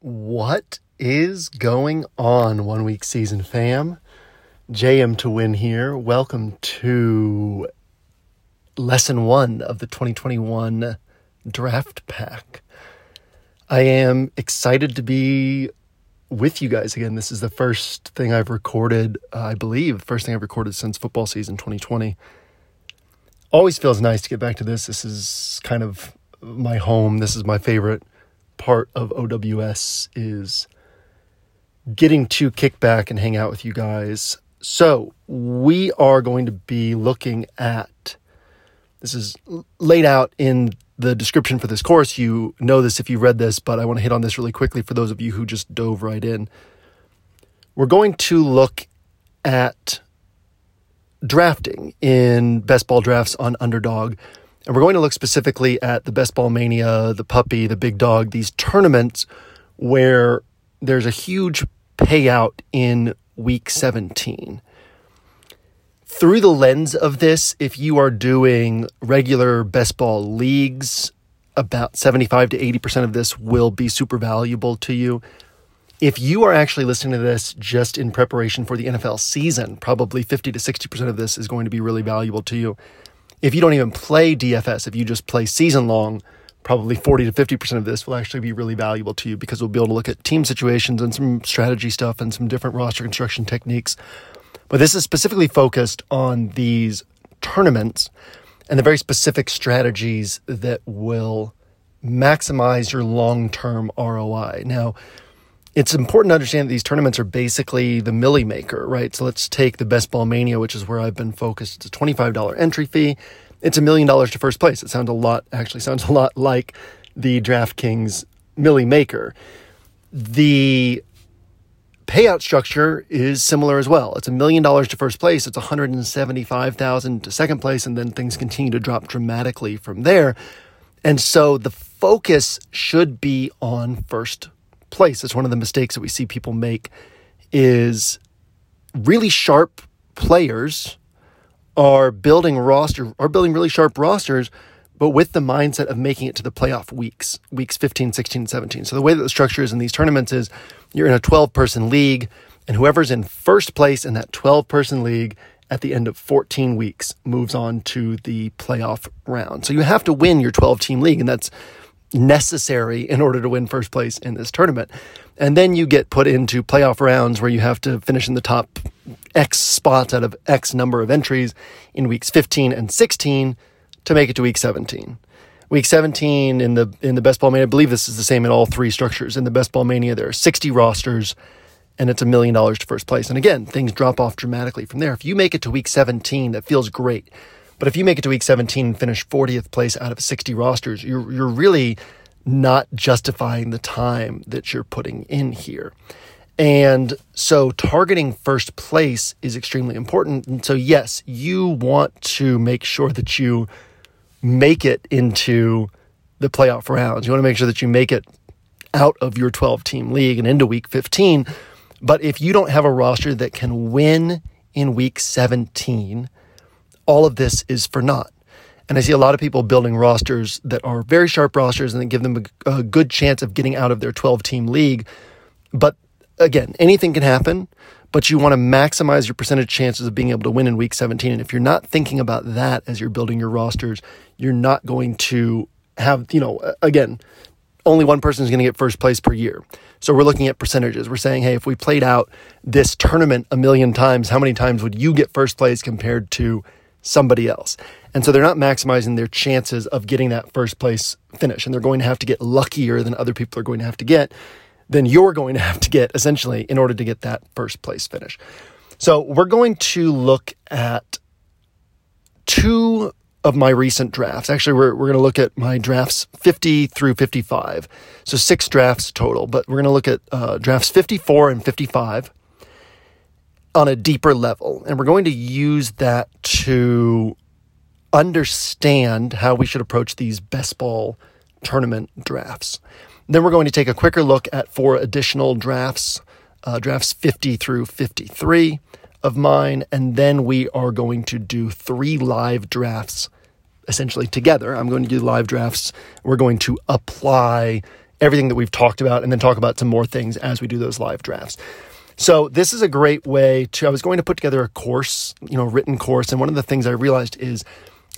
What is going on, one week season fam? JM Tohline here. Welcome to lesson one of the 2021 draft pack. I am excited to be with you guys again. This is the first thing I've recorded, uh, I believe, first thing I've recorded since football season 2020. Always feels nice to get back to this. This is kind of my home. This is my favorite part of OWS is getting to kick back and hang out with you guys. So, we are going to be looking at this is laid out in the description for this course. You know this if you read this, but I want to hit on this really quickly for those of you who just dove right in. We're going to look at drafting in best ball drafts on underdog and we're going to look specifically at the Best Ball Mania, the Puppy, the Big Dog, these tournaments where there's a huge payout in week 17. Through the lens of this, if you are doing regular best ball leagues, about 75 to 80% of this will be super valuable to you. If you are actually listening to this just in preparation for the NFL season, probably 50 to 60% of this is going to be really valuable to you if you don't even play DFS, if you just play season long, probably 40 to 50% of this will actually be really valuable to you because we'll be able to look at team situations and some strategy stuff and some different roster construction techniques. But this is specifically focused on these tournaments and the very specific strategies that will maximize your long term ROI. Now, it's important to understand that these tournaments are basically the milli maker, right? So let's take the Best Ball Mania, which is where I've been focused. It's a $25 entry fee. It's a million dollars to first place. It sounds a lot, actually sounds a lot like the DraftKings milli maker. The payout structure is similar as well. It's a million dollars to first place. It's 175,000 to second place. And then things continue to drop dramatically from there. And so the focus should be on first place. It's one of the mistakes that we see people make is really sharp players are building roster are building really sharp rosters but with the mindset of making it to the playoff weeks weeks 15 16 17 so the way that the structure is in these tournaments is you're in a 12 person league and whoever's in first place in that 12 person league at the end of 14 weeks moves on to the playoff round so you have to win your 12 team league and that's necessary in order to win first place in this tournament. And then you get put into playoff rounds where you have to finish in the top X spots out of X number of entries in weeks 15 and 16 to make it to week 17. Week 17 in the in the best ball mania, I believe this is the same in all three structures. In the best ball mania, there are 60 rosters and it's a million dollars to first place. And again, things drop off dramatically from there. If you make it to week 17, that feels great. But if you make it to week 17 and finish 40th place out of 60 rosters, you're, you're really not justifying the time that you're putting in here. And so targeting first place is extremely important. And so, yes, you want to make sure that you make it into the playoff rounds. You want to make sure that you make it out of your 12 team league and into week 15. But if you don't have a roster that can win in week 17, all of this is for naught. And I see a lot of people building rosters that are very sharp rosters and that give them a, a good chance of getting out of their 12 team league. But again, anything can happen, but you want to maximize your percentage chances of being able to win in week 17. And if you're not thinking about that as you're building your rosters, you're not going to have, you know, again, only one person is going to get first place per year. So we're looking at percentages. We're saying, hey, if we played out this tournament a million times, how many times would you get first place compared to somebody else. And so they're not maximizing their chances of getting that first place finish. And they're going to have to get luckier than other people are going to have to get, than you're going to have to get essentially in order to get that first place finish. So we're going to look at two of my recent drafts. Actually, we're, we're going to look at my drafts 50 through 55. So six drafts total, but we're going to look at uh, drafts 54 and 55 on a deeper level. And we're going to use that to understand how we should approach these best ball tournament drafts. Then we're going to take a quicker look at four additional drafts, uh, drafts 50 through 53 of mine. And then we are going to do three live drafts essentially together. I'm going to do live drafts. We're going to apply everything that we've talked about and then talk about some more things as we do those live drafts. So this is a great way to I was going to put together a course, you know, written course and one of the things I realized is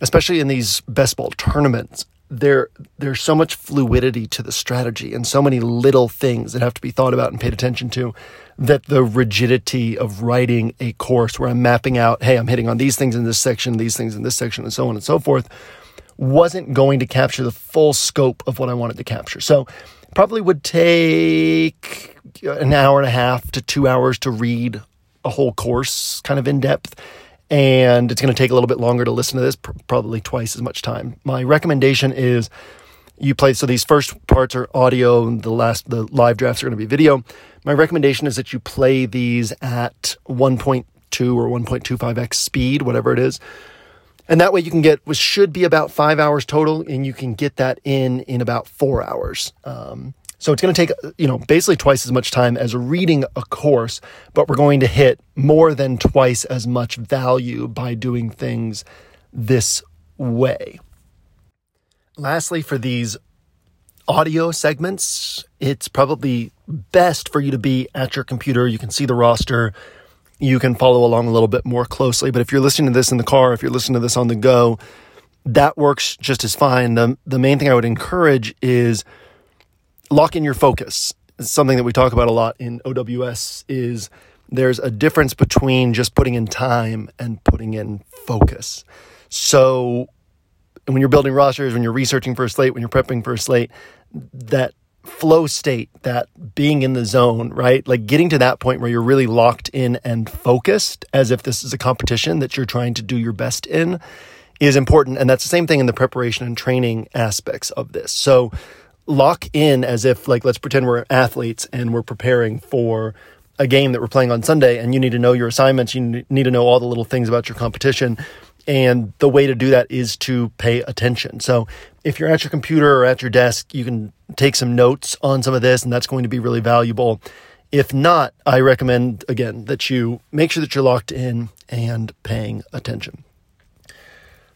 especially in these best ball tournaments, there there's so much fluidity to the strategy and so many little things that have to be thought about and paid attention to that the rigidity of writing a course where I'm mapping out, hey, I'm hitting on these things in this section, these things in this section, and so on and so forth, wasn't going to capture the full scope of what I wanted to capture. So probably would take an hour and a half to two hours to read a whole course kind of in depth and it's going to take a little bit longer to listen to this, probably twice as much time. My recommendation is you play so these first parts are audio and the last the live drafts are going to be video. My recommendation is that you play these at 1.2 or 1.25x speed, whatever it is. And that way you can get what should be about five hours total, and you can get that in in about four hours. Um, so it's going to take, you know, basically twice as much time as reading a course, but we're going to hit more than twice as much value by doing things this way. Lastly, for these audio segments, it's probably best for you to be at your computer. You can see the roster. You can follow along a little bit more closely. But if you're listening to this in the car, if you're listening to this on the go, that works just as fine. The, the main thing I would encourage is lock in your focus. It's something that we talk about a lot in OWS is there's a difference between just putting in time and putting in focus. So when you're building rosters, when you're researching for a slate, when you're prepping for a slate, that flow state, that being in the zone, right? Like getting to that point where you're really locked in and focused as if this is a competition that you're trying to do your best in is important. And that's the same thing in the preparation and training aspects of this. So lock in as if like let's pretend we're athletes and we're preparing for a game that we're playing on Sunday and you need to know your assignments, you need to know all the little things about your competition. And the way to do that is to pay attention. So if you're at your computer or at your desk, you can take some notes on some of this, and that's going to be really valuable. If not, I recommend again that you make sure that you're locked in and paying attention.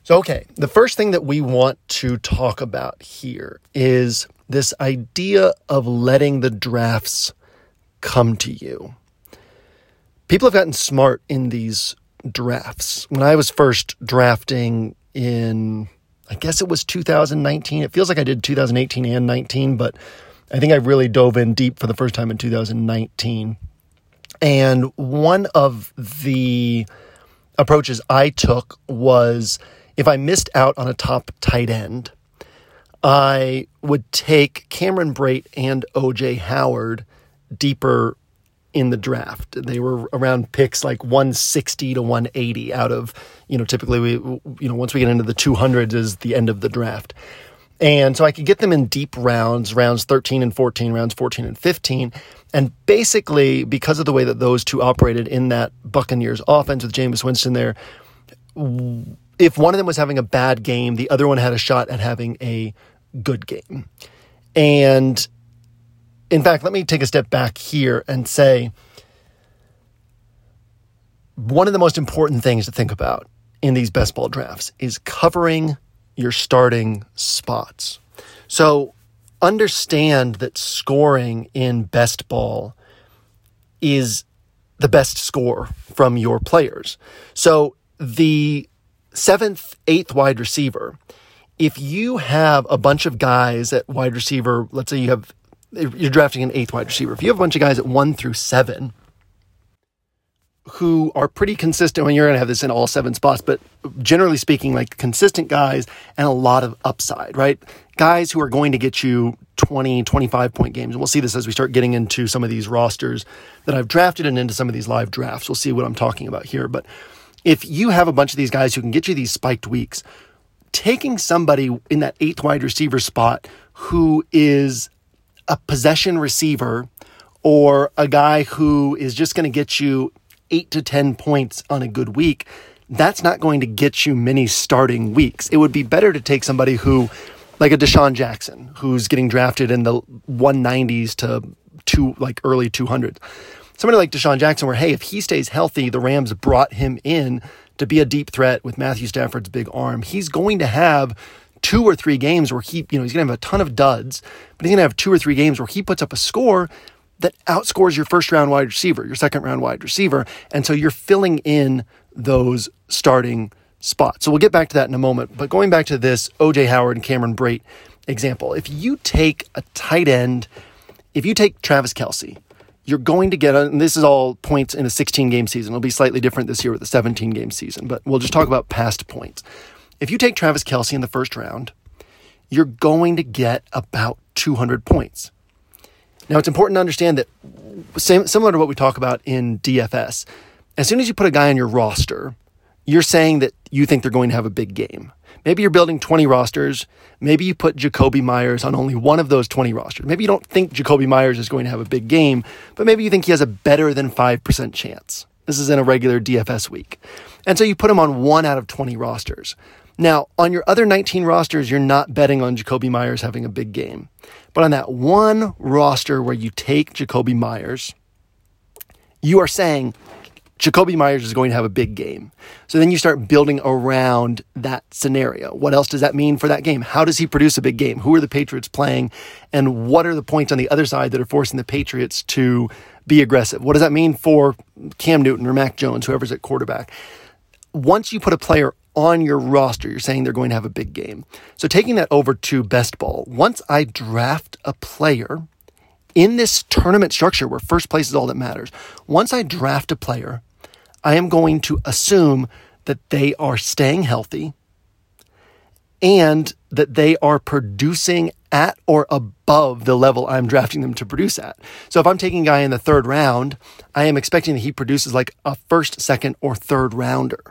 So, okay, the first thing that we want to talk about here is this idea of letting the drafts come to you. People have gotten smart in these drafts. When I was first drafting in, I guess it was 2019, it feels like I did 2018 and 19, but I think I really dove in deep for the first time in 2019. And one of the approaches I took was if I missed out on a top tight end, I would take Cameron Brate and OJ Howard deeper in the draft. They were around picks like 160 to 180 out of, you know, typically we, you know, once we get into the 200s is the end of the draft. And so I could get them in deep rounds, rounds 13 and 14, rounds 14 and 15. And basically, because of the way that those two operated in that Buccaneers offense with Jameis Winston there, if one of them was having a bad game, the other one had a shot at having a good game. And in fact, let me take a step back here and say one of the most important things to think about in these best ball drafts is covering your starting spots. So understand that scoring in best ball is the best score from your players. So the seventh, eighth wide receiver if you have a bunch of guys at wide receiver, let's say you have, you're drafting an eighth wide receiver, if you have a bunch of guys at one through seven who are pretty consistent, when you're going to have this in all seven spots, but generally speaking, like consistent guys and a lot of upside, right? Guys who are going to get you 20, 25 point games. And we'll see this as we start getting into some of these rosters that I've drafted and into some of these live drafts. We'll see what I'm talking about here. But if you have a bunch of these guys who can get you these spiked weeks, taking somebody in that eighth wide receiver spot who is a possession receiver or a guy who is just going to get you eight to 10 points on a good week, that's not going to get you many starting weeks. It would be better to take somebody who, like a DeSean Jackson, who's getting drafted in the 190s to two, like early 200s. Somebody like DeSean Jackson, where, hey, if he stays healthy, the Rams brought him in to be a deep threat with Matthew Stafford's big arm, he's going to have two or three games where he, you know, he's going to have a ton of duds, but he's going to have two or three games where he puts up a score that outscores your first round wide receiver, your second round wide receiver. And so you're filling in those starting spots. So we'll get back to that in a moment. But going back to this OJ Howard and Cameron Brate example, if you take a tight end, if you take Travis Kelce, you're going to get, and this is all points in a 16 game season. It'll be slightly different this year with a 17 game season, but we'll just talk about past points. If you take Travis Kelce in the first round, you're going to get about 200 points. Now, it's important to understand that, same, similar to what we talk about in DFS, as soon as you put a guy on your roster, you're saying that you think they're going to have a big game. Maybe you're building 20 rosters. Maybe you put Jakobi Meyers on only one of those 20 rosters. Maybe you don't think Jakobi Meyers is going to have a big game, but maybe you think he has a better than 5% chance. This is in a regular DFS week. And so you put him on one out of 20 rosters. Now, on your other 19 rosters, you're not betting on Jakobi Meyers having a big game. But on that one roster where you take Jakobi Meyers, you are saying Jakobi Meyers is going to have a big game. So then you start building around that scenario. What else does that mean for that game? How does he produce a big game? Who are the Patriots playing? And what are the points on the other side that are forcing the Patriots to be aggressive? What does that mean for Cam Newton or Mac Jones, whoever's at quarterback? Once you put a player on your roster, you're saying they're going to have a big game. So taking that over to best ball, once I draft a player, in this tournament structure where first place is all that matters, once I draft a player, I am going to assume that they are staying healthy and that they are producing at or above the level I'm drafting them to produce at. So if I'm taking a guy in the third round, I am expecting that he produces like a first, second, or third rounder.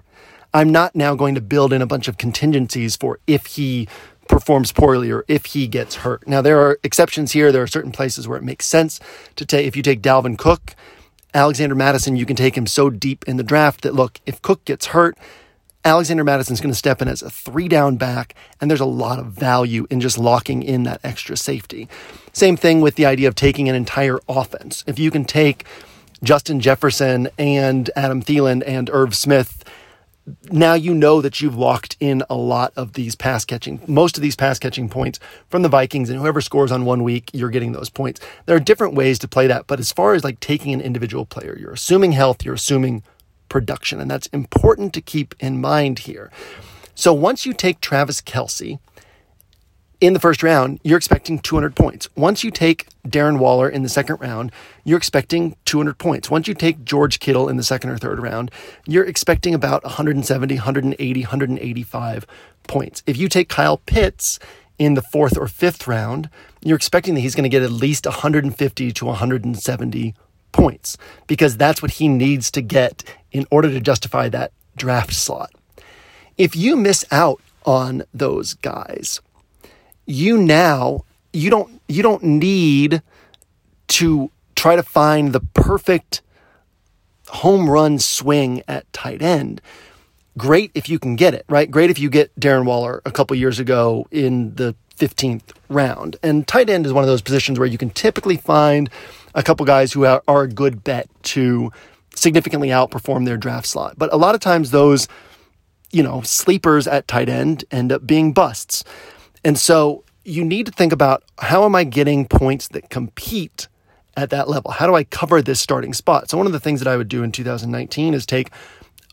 I'm not now going to build in a bunch of contingencies for if he performs poorly or if he gets hurt. Now, there are exceptions here. There are certain places where it makes sense to take, if you take Dalvin Cook, Alexander Mattison, you can take him so deep in the draft that look, if Cook gets hurt, Alexander Mattison's going to step in as a three down back, and there's a lot of value in just locking in that extra safety. Same thing with the idea of taking an entire offense. If you can take Justin Jefferson and Adam Thielen and Irv Smith now you know that you've locked in a lot of these pass catching, most of these pass catching points from the Vikings, and whoever scores on one week, you're getting those points. There are different ways to play that, but as far as like taking an individual player, you're assuming health, you're assuming production, and that's important to keep in mind here. So once you take Travis Kelce, in the first round, you're expecting 200 points. Once you take Darren Waller in the second round, you're expecting 200 points. Once you take George Kittle in the second or third round, you're expecting about 170, 180, 185 points. If you take Kyle Pitts in the fourth or fifth round, you're expecting that he's going to get at least 150 to 170 points because that's what he needs to get in order to justify that draft slot. If you miss out on those guys, you now you don't you don't need to try to find the perfect home run swing at tight end. Great if you can get it, right? Great if you get Darren Waller a couple years ago in the 15th round. And tight end is one of those positions where you can typically find a couple guys who are, a good bet to significantly outperform their draft slot. But a lot of times those, you know, sleepers at tight end end up being busts. And so you need to think about how am I getting points that compete at that level? How do I cover this starting spot? So, one of the things that I would do in 2019 is take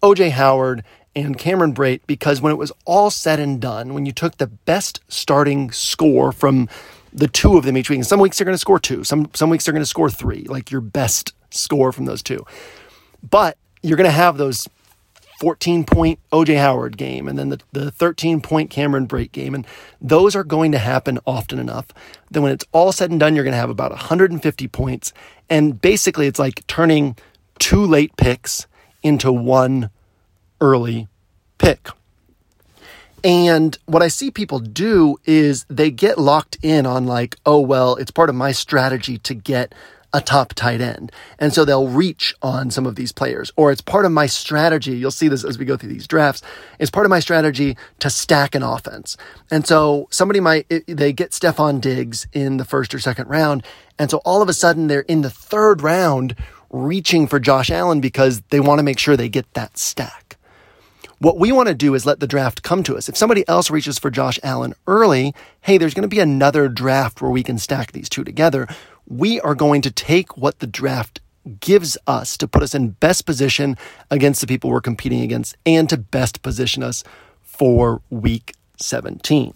OJ Howard and Cameron Brate because when it was all said and done, when you took the best starting score from the two of them each week, and some weeks they're going to score two, some, some weeks they're going to score three, like your best score from those two. But you're going to have those 14 point OJ Howard game and then the, the 13 point Cameron Brate game. And those are going to happen often enough. Then when it's all said and done, you're going to have about 150 points. And basically, it's like turning two late picks into one early pick. And what I see people do is they get locked in on, like, oh, well, it's part of my strategy to get a top tight end. And so they'll reach on some of these players. Or it's part of my strategy. You'll see this as we go through these drafts. It's part of my strategy to stack an offense. And so somebody might, they get Stefon Diggs in the first or second round. And so all of a sudden they're in the third round reaching for Josh Allen because they want to make sure they get that stack. What we want to do is let the draft come to us. If somebody else reaches for Josh Allen early, hey, there's going to be another draft where we can stack these two together. We are going to take what the draft gives us to put us in best position against the people we're competing against and to best position us for week 17.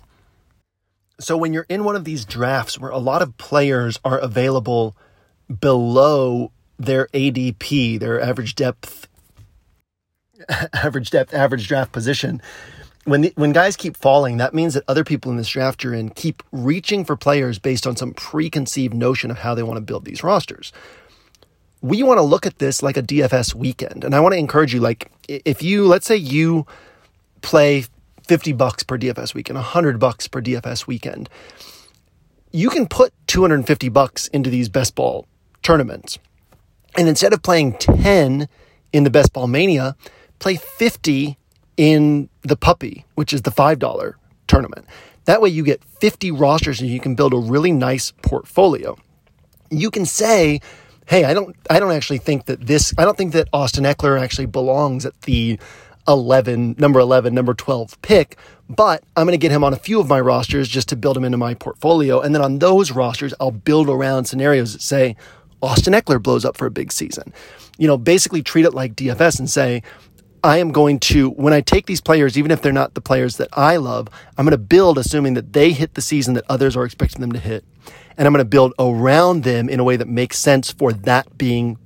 So when you're in one of these drafts where a lot of players are available below their ADP, their average depth, average depth, average draft position, when the, when guys keep falling, that means that other people in this draft you're in keep reaching for players based on some preconceived notion of how they want to build these rosters. We want to look at this like a DFS weekend, and I want to encourage you. Like, if you let's say you play 50 bucks per DFS weekend, 100 bucks per DFS weekend. You can put 250 bucks into these best ball tournaments. And instead of playing 10 in the best ball mania, play 50 in the puppy, which is the $5 tournament. That way you get 50 rosters and you can build a really nice portfolio. You can say, hey, I don't I don't actually think that this I don't think that Austin Ekeler actually belongs at the 11, number 11, number 12 pick, but I'm going to get him on a few of my rosters just to build him into my portfolio. And then on those rosters, I'll build around scenarios that say Austin Ekeler blows up for a big season. You know, basically treat it like DFS and say, I am going to, when I take these players, even if they're not the players that I love, I'm going to build assuming that they hit the season that others are expecting them to hit. And I'm going to build around them in a way that makes sense for that being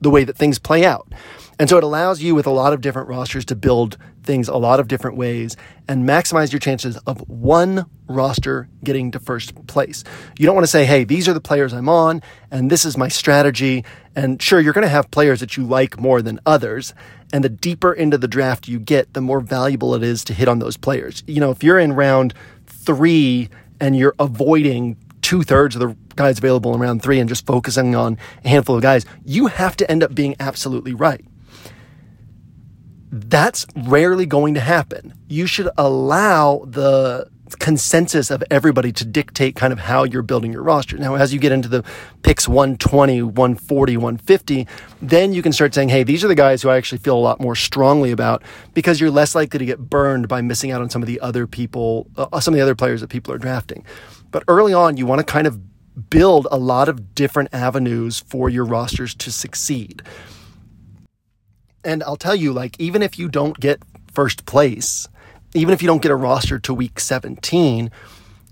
the way that things play out. And so it allows you with a lot of different rosters to build things a lot of different ways and maximize your chances of one roster getting to first place. You don't want to say, hey, these are the players I'm on and this is my strategy. And sure, you're going to have players that you like more than others. And the deeper into the draft you get, the more valuable it is to hit on those players. You know, if you're in round three and you're avoiding two thirds of the guys available in round three and just focusing on a handful of guys, you have to end up being absolutely right. That's rarely going to happen. You should allow the consensus of everybody to dictate kind of how you're building your roster. Now, as you get into the picks 120, 140, 150, then you can start saying, hey, these are the guys who I actually feel a lot more strongly about because you're less likely to get burned by missing out on some of the other people, uh, some of the other players that people are drafting. But early on, you want to kind of build a lot of different avenues for your rosters to succeed. And I'll tell you, like, even if you don't get first place, even if you don't get a roster to week 17,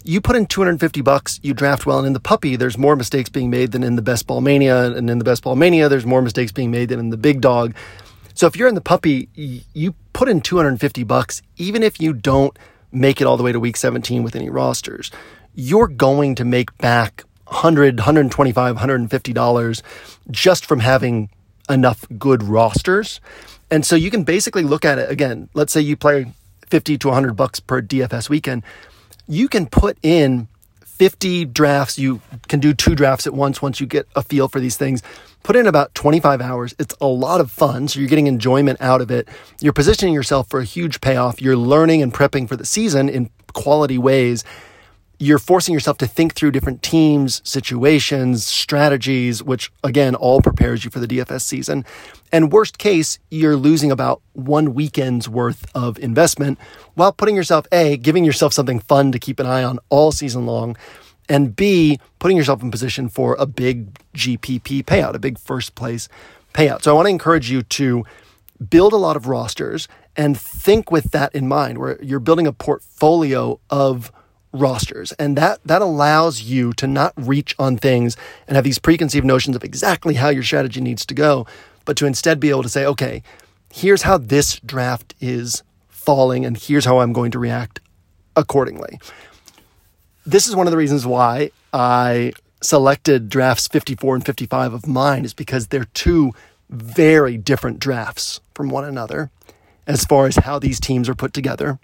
you put in 250 bucks, you draft well, and in the puppy, there's more mistakes being made than in the best ball mania. And in the best ball mania, there's more mistakes being made than in the big dog. So if you're in the puppy, you put in 250 bucks, even if you don't make it all the way to week 17 with any rosters, you're going to make back 100, 125, 150 dollars just from having enough good rosters. And so you can basically look at it again. Let's say you play 50 to 100 bucks per DFS weekend. You can put in 50 drafts. You can do two drafts at once once you get a feel for these things. Put in about 25 hours. It's a lot of fun. So you're getting enjoyment out of it. You're positioning yourself for a huge payoff. You're learning and prepping for the season in quality ways you're forcing yourself to think through different teams, situations, strategies, which again, all prepares you for the DFS season. And worst case, you're losing about one weekend's worth of investment while putting yourself, A, giving yourself something fun to keep an eye on all season long, and B, putting yourself in position for a big GPP payout, a big first place payout. So I want to encourage you to build a lot of rosters and think with that in mind, where you're building a portfolio of rosters. And that, that allows you to not reach on things and have these preconceived notions of exactly how your strategy needs to go, but to instead be able to say, okay, here's how this draft is falling, and here's how I'm going to react accordingly. This is one of the reasons why I selected drafts 54 and 55 of mine, is because they're two very different drafts from one another as far as how these teams are put together.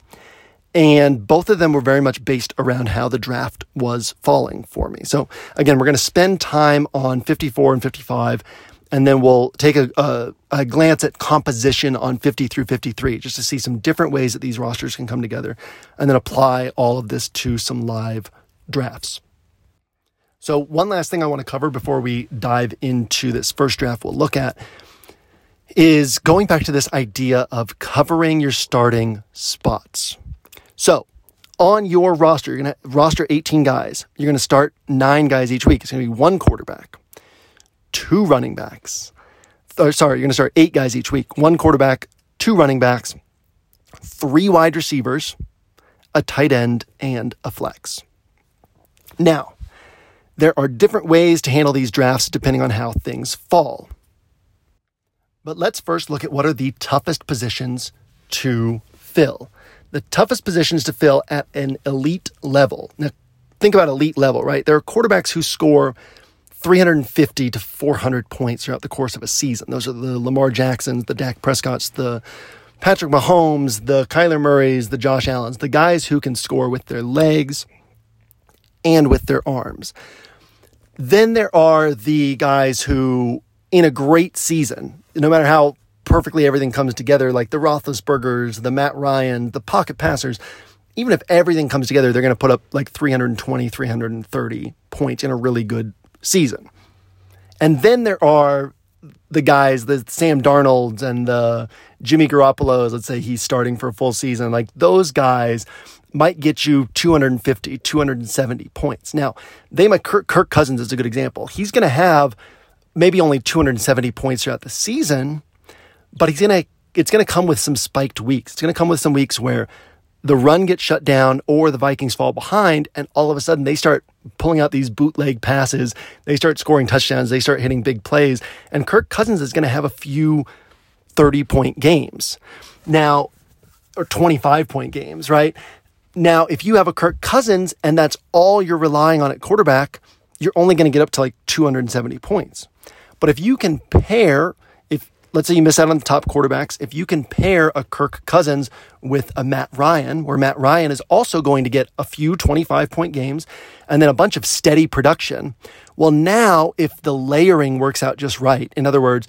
And both of them were very much based around how the draft was falling for me. So, again, we're going to spend time on 54 and 55, and then we'll take a, a, a, glance at composition on 50 through 53, just to see some different ways that these rosters can come together, and then apply all of this to some live drafts. So, one last thing I want to cover before we dive into this first draft we'll look at is going back to this idea of covering your starting spots. So, on your roster, you're going to roster 18 guys. You're going to start nine guys each week. It's going to be one quarterback, two running backs. Or, sorry, you're going to start eight guys each week. One quarterback, two running backs, three wide receivers, a tight end, and a flex. Now, there are different ways to handle these drafts depending on how things fall. But let's first look at what are the toughest positions to fill. The toughest positions to fill at an elite level. Now, think about elite level, right? There are quarterbacks who score 350 to 400 points throughout the course of a season. Those are the Lamar Jacksons, the Dak Prescotts, the Patrick Mahomes, the Kyler Murrays, the Josh Allens, the guys who can score with their legs and with their arms. Then there are the guys who, in a great season, no matter how perfectly everything comes together, like the Roethlisbergers, the Matt Ryan, the pocket passers, even if everything comes together, they're going to put up like 320, 330 points in a really good season. And then there are the guys, the Sam Darnolds and the Jimmy Garoppolo's, let's say he's starting for a full season, like those guys might get you 250, 270 points. Now, they might, Kirk, Kirk Cousins is a good example. He's going to have maybe only 270 points throughout the season, but he's going to, it's going to come with some spiked weeks. It's going to come with some weeks where the run gets shut down or the Vikings fall behind, and all of a sudden they start pulling out these bootleg passes. They start scoring touchdowns. They start hitting big plays. And Kirk Cousins is going to have a few 30 point games. Now, or 25 point games, right? Now, if you have a Kirk Cousins and that's all you're relying on at quarterback, you're only going to get up to like 270 points. But if you can pair let's say you miss out on the top quarterbacks. If you can pair a Kirk Cousins with a Matt Ryan, where Matt Ryan is also going to get a few 25 point games and then a bunch of steady production. Well, now if the layering works out just right, in other words,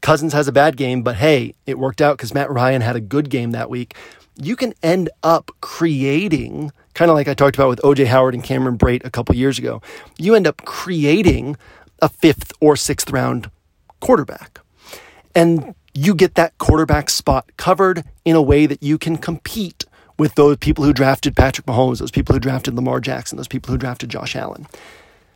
Cousins has a bad game, but hey, it worked out because Matt Ryan had a good game that week. You can end up creating, kind of like I talked about with OJ Howard and Cameron Brate a couple years ago, you end up creating a fifth or sixth round quarterback. And you get that quarterback spot covered in a way that you can compete with those people who drafted Patrick Mahomes, those people who drafted Lamar Jackson, those people who drafted Josh Allen.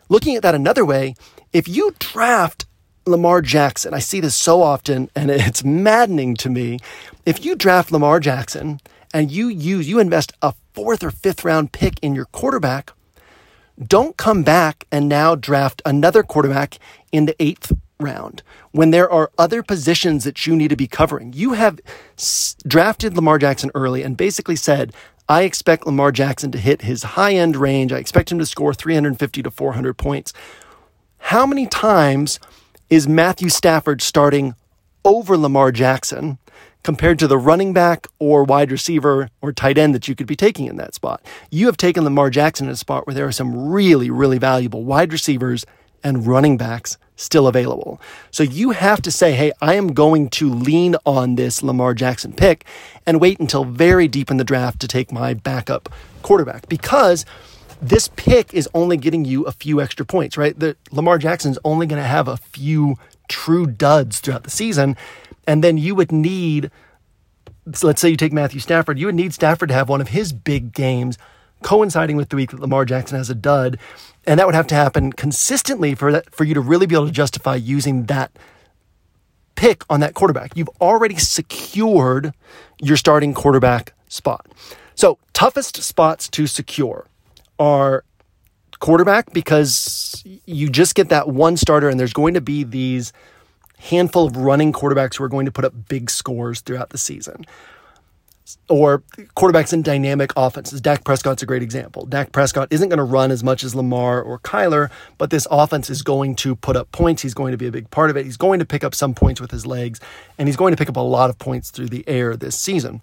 Looking at that another way, if you draft Lamar Jackson, I see this so often and it's maddening to me. If you draft Lamar Jackson and you use, you invest a fourth or fifth round pick in your quarterback, don't come back and now draft another quarterback in the eighth round when there are other positions that you need to be covering. You have s- drafted Lamar Jackson early and basically said, I expect Lamar Jackson to hit his high end range. I expect him to score 350 to 400 points. How many times is Matthew Stafford starting over Lamar Jackson compared to the running back or wide receiver or tight end that you could be taking in that spot? You have taken Lamar Jackson in a spot where there are some really, really valuable wide receivers and running backs still available. So you have to say, hey, I am going to lean on this Lamar Jackson pick and wait until very deep in the draft to take my backup quarterback because this pick is only getting you a few extra points, right? The, Lamar Jackson's only going to have a few true duds throughout the season. And then you would need, let's say you take Matthew Stafford, you would need Stafford to have one of his big games coinciding with the week that Lamar Jackson has a dud. And that would have to happen consistently for that for you to really be able to justify using that pick on that quarterback. You've already secured your starting quarterback spot. So, toughest spots to secure are quarterback because you just get that one starter and there's going to be these handful of running quarterbacks who are going to put up big scores throughout the season or quarterbacks in dynamic offenses. Dak Prescott's a great example. Dak Prescott isn't going to run as much as Lamar or Kyler, but this offense is going to put up points. He's going to be a big part of it. He's going to pick up some points with his legs, and he's going to pick up a lot of points through the air this season.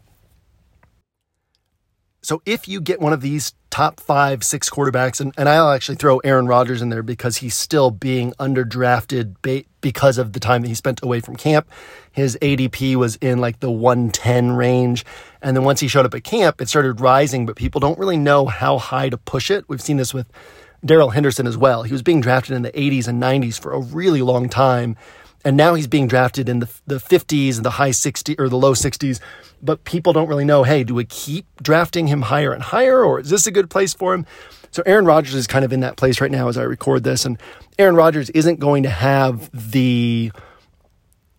So if you get one of these top five, six quarterbacks, and, and I'll actually throw Aaron Rodgers in there because he's still being underdrafted ba- because of the time that he spent away from camp. His ADP was in like the 110 range. And then once he showed up at camp, it started rising, but people don't really know how high to push it. We've seen this with Darrell Henderson as well. He was being drafted in the 80s and 90s for a really long time. And now he's being drafted in the, the 50s and the high 60s or the low 60s. But people don't really know hey, do we keep drafting him higher and higher, or is this a good place for him? So Aaron Rodgers is kind of in that place right now as I record this. And Aaron Rodgers isn't going to have the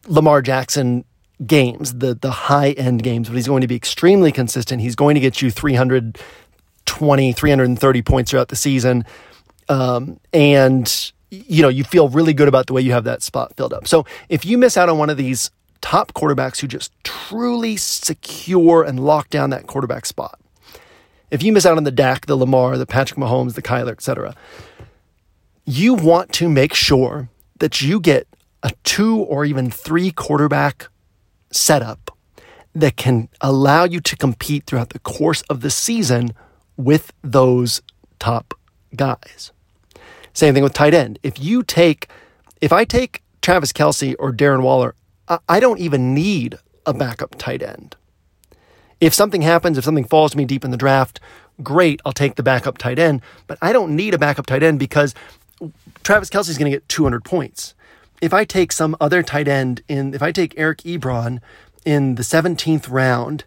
Lamar Jackson games, the the high end games, but he's going to be extremely consistent. He's going to get you 320, 330 points throughout the season. Um, and you know, you feel really good about the way you have that spot filled up. So if you miss out on one of these top quarterbacks who just truly secure and lock down that quarterback spot, if you miss out on the Dak, the Lamar, the Patrick Mahomes, the Kyler, etc., you want to make sure that you get a two or even three quarterback setup that can allow you to compete throughout the course of the season with those top guys. Same thing with tight end. If you take, if I take Travis Kelce or Darren Waller, I don't even need a backup tight end. If something happens, if something falls to me deep in the draft, great, I'll take the backup tight end. But I don't need a backup tight end because Travis Kelce is going to get 200 points. If I take some other tight end in, if I take Eric Ebron in the 17th round,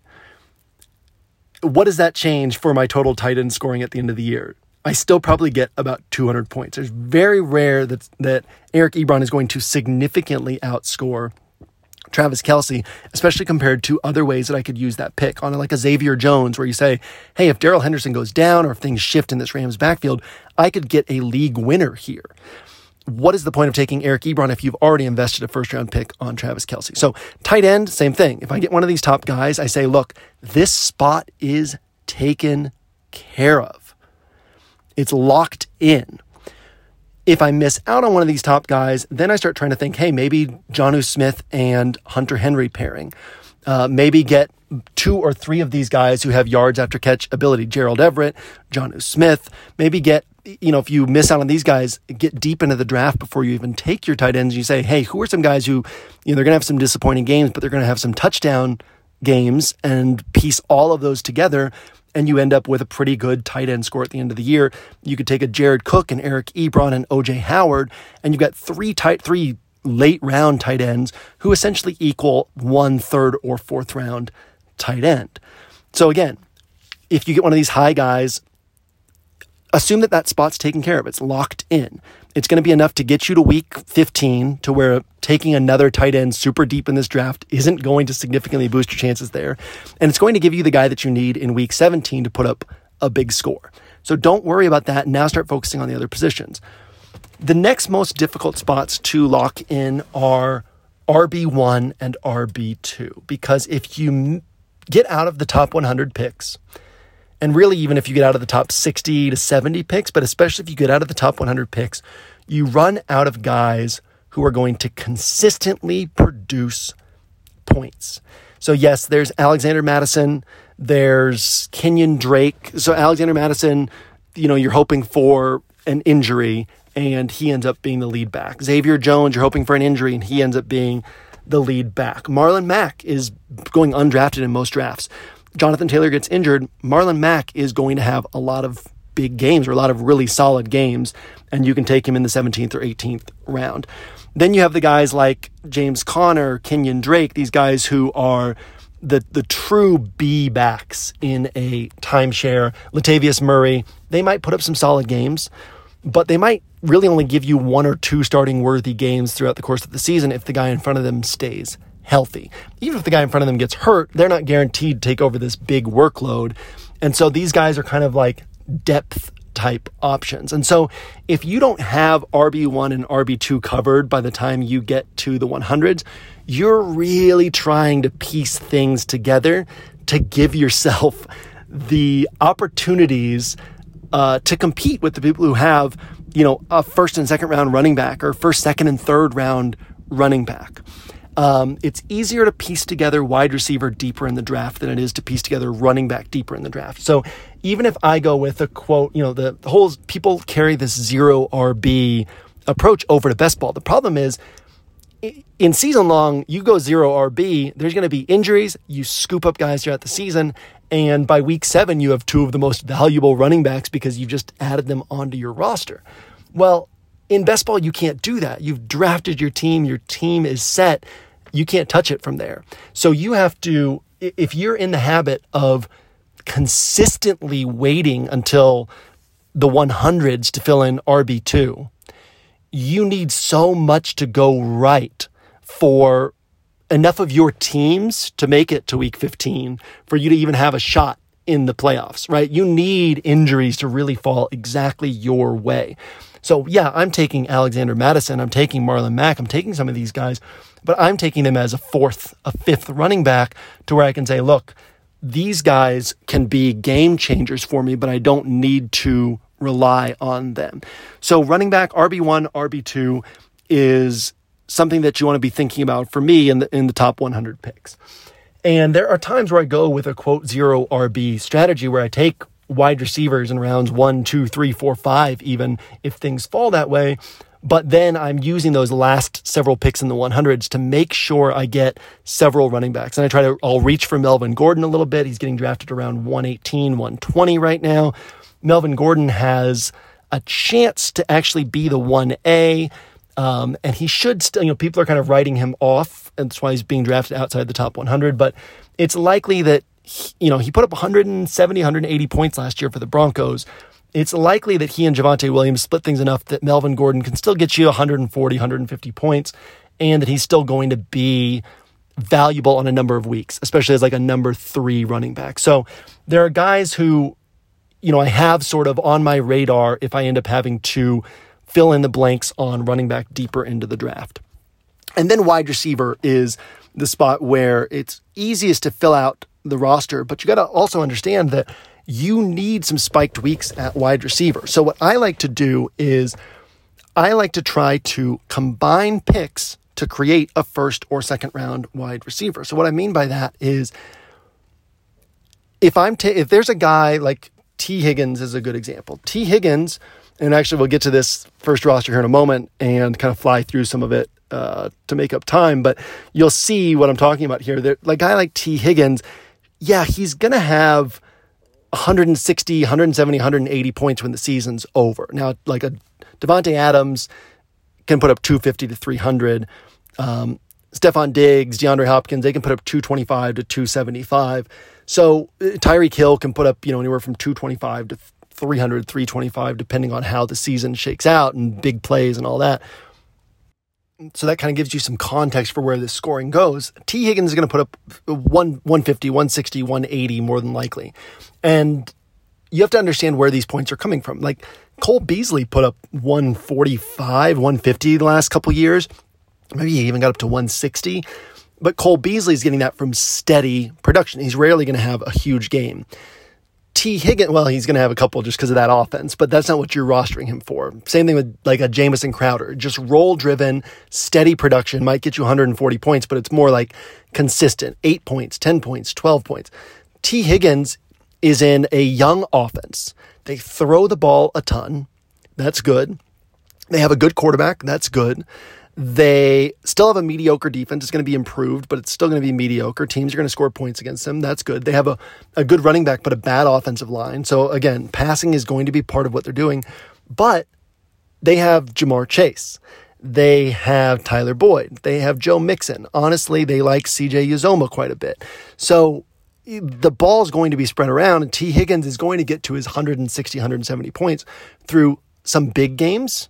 what does that change for my total tight end scoring at the end of the year? I still probably get about 200 points. It's very rare that that Eric Ebron is going to significantly outscore Travis Kelce, especially compared to other ways that I could use that pick on like a Xavier Jones, where you say, hey, if Darrell Henderson goes down or if things shift in this Rams backfield, I could get a league winner here. What is the point of taking Eric Ebron if you've already invested a first round pick on Travis Kelce? So, tight end, same thing. If I get one of these top guys, I say, look, this spot is taken care of. It's locked in. If I miss out on one of these top guys, then I start trying to think, hey, maybe Jonnu Smith and Hunter Henry pairing. Uh, maybe get two or three of these guys who have yards after catch ability. Gerald Everett, Jonnu Smith. Maybe get, you know, if you miss out on these guys, get deep into the draft before you even take your tight ends. You say, hey, who are some guys who, you know, they're going to have some disappointing games, but they're going to have some touchdown games and piece all of those together and you end up with a pretty good tight end score at the end of the year. You could take a Jared Cook and Eric Ebron and OJ Howard, and you've got three tight three late round tight ends who essentially equal one third or fourth round tight end. So again, if you get one of these high guys, assume that that spot's taken care of. It's locked in. It's going to be enough to get you to week 15 to where taking another tight end super deep in this draft isn't going to significantly boost your chances there. And it's going to give you the guy that you need in week 17 to put up a big score. So don't worry about that. Now start focusing on the other positions. The next most difficult spots to lock in are RB1 and RB2 because if you get out of the top 100 picks, and really, even if you get out of the top 60 to 70 picks, but especially if you get out of the top 100 picks, you run out of guys who are going to consistently produce points. So, yes, there's Alexander Mattison, there's Kenyon Drake. So, Alexander Mattison, you know, you're hoping for an injury and he ends up being the lead back. Xavier Jones, you're hoping for an injury and he ends up being the lead back. Marlon Mack is going undrafted in most drafts. Jonathan Taylor gets injured, Marlon Mack is going to have a lot of big games or a lot of really solid games, and you can take him in the 17th or 18th round. Then you have the guys like James Conner, Kenyon Drake, these guys who are the the true B backs in a timeshare. Latavius Murray, they might put up some solid games, but they might really only give you one or two starting worthy games throughout the course of the season if the guy in front of them stays healthy. Even if the guy in front of them gets hurt, they're not guaranteed to take over this big workload. And so these guys are kind of like depth type options. And so if you don't have RB1 and RB2 covered by the time you get to the 100s, you're really trying to piece things together to give yourself the opportunities uh, to compete with the people who have, you know, a first and second round running back or first, second, and third round running back. Um, it's easier to piece together wide receiver deeper in the draft than it is to piece together running back deeper in the draft. So even if I go with a quote, you know, the, the whole people carry this zero RB approach over to best ball. The problem is in season long, you go zero RB, there's going to be injuries. You scoop up guys throughout the season. And by week seven, you have two of the most valuable running backs because you've just added them onto your roster. Well, In best ball, you can't do that. You've drafted your team, your team is set. You can't touch it from there. So you have to, if you're in the habit of consistently waiting until the 100s to fill in RB2, you need so much to go right for enough of your teams to make it to week 15 for you to even have a shot in the playoffs, right? You need injuries to really fall exactly your way. So, yeah, I'm taking Alexander Mattison, I'm taking Marlon Mack, I'm taking some of these guys, but I'm taking them as a fourth, a fifth running back to where I can say, look, these guys can be game changers for me, but I don't need to rely on them. So, running back RB1, RB2 is something that you want to be thinking about for me in the in the top 100 picks. And there are times where I go with a quote zero RB strategy where I take wide receivers in rounds one, two, three, four, five, even if things fall that way. But then I'm using those last several picks in the 100s to make sure I get several running backs. And I try to, I'll reach for Melvin Gordon a little bit. He's getting drafted around 118, 120 right now. Melvin Gordon has a chance to actually be the 1A. Um, and he should still, you know, people are kind of writing him off. And that's why he's being drafted outside the top 100. But it's likely that, you know, he put up 170, 180 points last year for the Broncos. It's likely that he and Javonte Williams split things enough that Melvin Gordon can still get you 140, 150 points, and that he's still going to be valuable on a number of weeks, especially as like a number three running back. So there are guys who, you know, I have sort of on my radar if I end up having to fill in the blanks on running back deeper into the draft. And then wide receiver is the spot where it's easiest to fill out the roster, but you got to also understand that you need some spiked weeks at wide receiver. So what I like to do is I like to try to combine picks to create a first or second round wide receiver. So what I mean by that is if I'm if there's a guy like Tee Higgins is a good example. Tee Higgins and actually we'll get to this first roster here in a moment and kind of fly through some of it uh, to make up time. But you'll see what I'm talking about here. There, like a guy like Tee Higgins, yeah, he's gonna have 160, 170, 180 points when the season's over. Now, like a Davante Adams can put up 250 to 300. Um, Stefon Diggs, DeAndre Hopkins, they can put up 225 to 275. So uh, Tyreek Hill can put up, you know, anywhere from 225 to 300, 325, depending on how the season shakes out and big plays and all that. So that kind of gives you some context for where this scoring goes. Tee Higgins is going to put up 1, 150, 160, 180 more than likely. And you have to understand where these points are coming from. Like Cole Beasley put up 145, 150 the last couple years. Maybe he even got up to 160. But Cole Beasley is getting that from steady production. He's rarely going to have a huge game. Tee Higgins, well, he's going to have a couple just because of that offense, but that's not what you're rostering him for. Same thing with like a Jamison Crowder. Just role driven, steady production might get you 140 points, but it's more like consistent eight points, 10 points, 12 points. Tee Higgins is in a young offense. They throw the ball a ton. That's good. They have a good quarterback. That's good. They still have a mediocre defense. It's going to be improved, but it's still going to be mediocre. Teams are going to score points against them. That's good. They have a, a good running back, but a bad offensive line. So, again, passing is going to be part of what they're doing. But they have Ja'Marr Chase. They have Tyler Boyd. They have Joe Mixon. Honestly, they like CJ Uzomah quite a bit. So, the ball is going to be spread around, and Tee Higgins is going to get to his 160, 170 points through some big games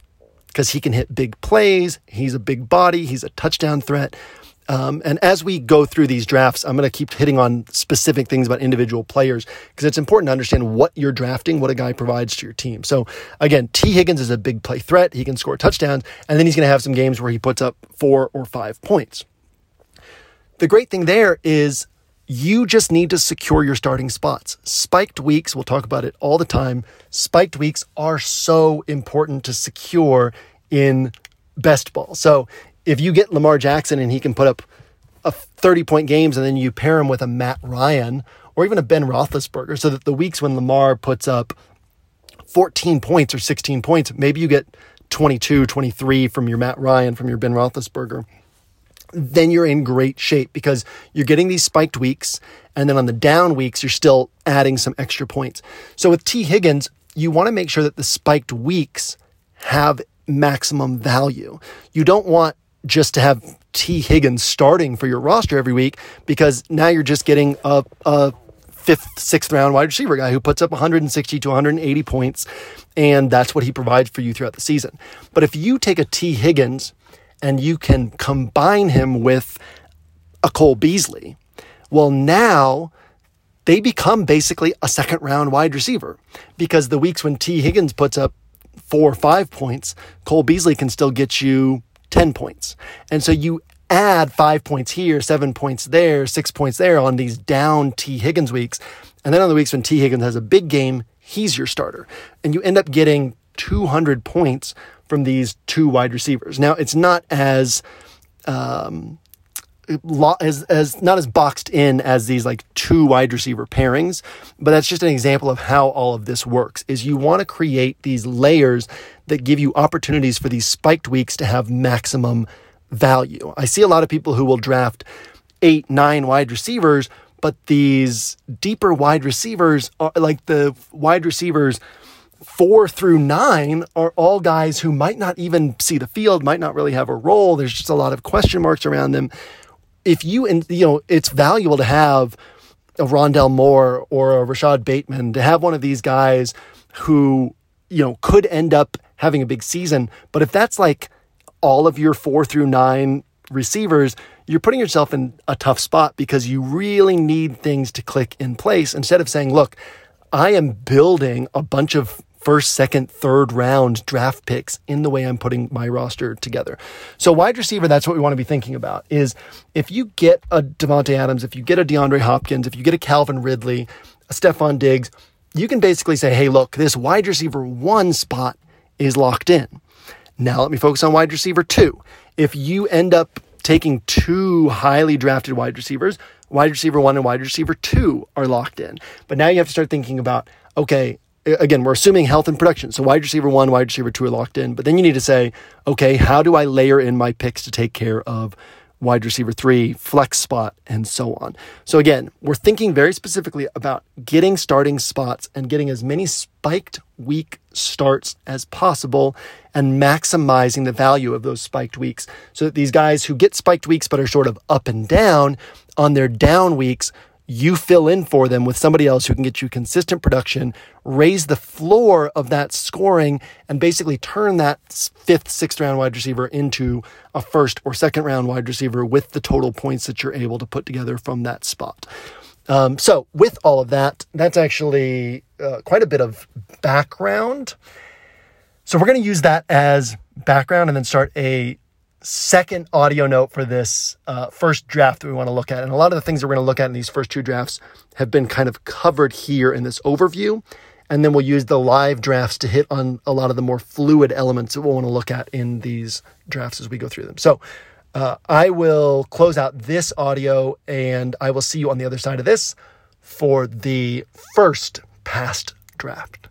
because he can hit big plays. He's a big body. He's a touchdown threat. Um, and as we go through these drafts, I'm going to keep hitting on specific things about individual players because it's important to understand what you're drafting, what a guy provides to your team. So, again, Tee Higgins is a big play threat. He can score touchdowns, and then he's going to have some games where he puts up four or five points. The great thing there is you just need to secure your starting spots. Spiked weeks, we'll talk about it all the time. Spiked weeks are so important to secure in best ball. So if you get Lamar Jackson and he can put up a 30 point games and then you pair him with a Matt Ryan or even a Ben Roethlisberger, so that the weeks when Lamar puts up 14 points or 16 points, maybe you get 22, 23 from your Matt Ryan, from your Ben Roethlisberger then you're in great shape because you're getting these spiked weeks. And then on the down weeks, you're still adding some extra points. So with Tee Higgins, you want to make sure that the spiked weeks have maximum value. You don't want just to have Tee Higgins starting for your roster every week because now you're just getting a, a fifth, sixth round wide receiver guy who puts up 160 to 180 points, and that's what he provides for you throughout the season. But if you take a Tee Higgins and you can combine him with a Cole Beasley, well, now they become basically a second round wide receiver because the weeks when Tee Higgins puts up four or five points, Cole Beasley can still get you 10 points. And so you add five points here, seven points there, six points there on these down Tee Higgins weeks. And then on the weeks when Tee Higgins has a big game, he's your starter. And you end up getting 200 points from these two wide receivers. Now, it's not as um, as, as not as boxed in as these like two wide receiver pairings, but that's just an example of how all of this works. Is you want to create these layers that give you opportunities for these spiked weeks to have maximum value. I see a lot of people who will draft eight, nine wide receivers, but these deeper wide receivers are like the wide receivers four through nine are all guys who might not even see the field, might not really have a role. There's just a lot of question marks around them if you and you know it's valuable to have a Rondale Moore or a Rashod Bateman to have one of these guys who you know could end up having a big season. But if that's like all of your four through nine receivers, you're putting yourself in a tough spot because you really need things to click in place instead of saying, look, I am building a bunch of first, second, third round draft picks in the way I'm putting my roster together. So wide receiver, that's what we want to be thinking about is if you get a Davante Adams, if you get a DeAndre Hopkins, if you get a Calvin Ridley, a Stefon Diggs, you can basically say, hey, look, this wide receiver one spot is locked in. Now let me focus on wide receiver two. If you end up taking two highly drafted wide receivers, wide receiver one and wide receiver two are locked in. But now you have to start thinking about, okay, again, we're assuming health and production. So wide receiver one, wide receiver two are locked in. But then you need to say, okay, how do I layer in my picks to take care of wide receiver three, flex spot, and so on. So again, we're thinking very specifically about getting starting spots and getting as many spiked week starts as possible and maximizing the value of those spiked weeks so that these guys who get spiked weeks but are sort of up and down on their down weeks you fill in for them with somebody else who can get you consistent production, raise the floor of that scoring, and basically turn that fifth, sixth round wide receiver into a first or second round wide receiver with the total points that you're able to put together from that spot. Um, so, with all of that, that's actually uh, quite a bit of background. So, we're going to use that as background and then start a second audio note for this uh, first draft that we want to look at. And a lot of the things that we're going to look at in these first two drafts have been kind of covered here in this overview. And then we'll use the live drafts to hit on a lot of the more fluid elements that we'll want to look at in these drafts as we go through them. So uh, I will close out this audio and I will see you on the other side of this for the first past draft.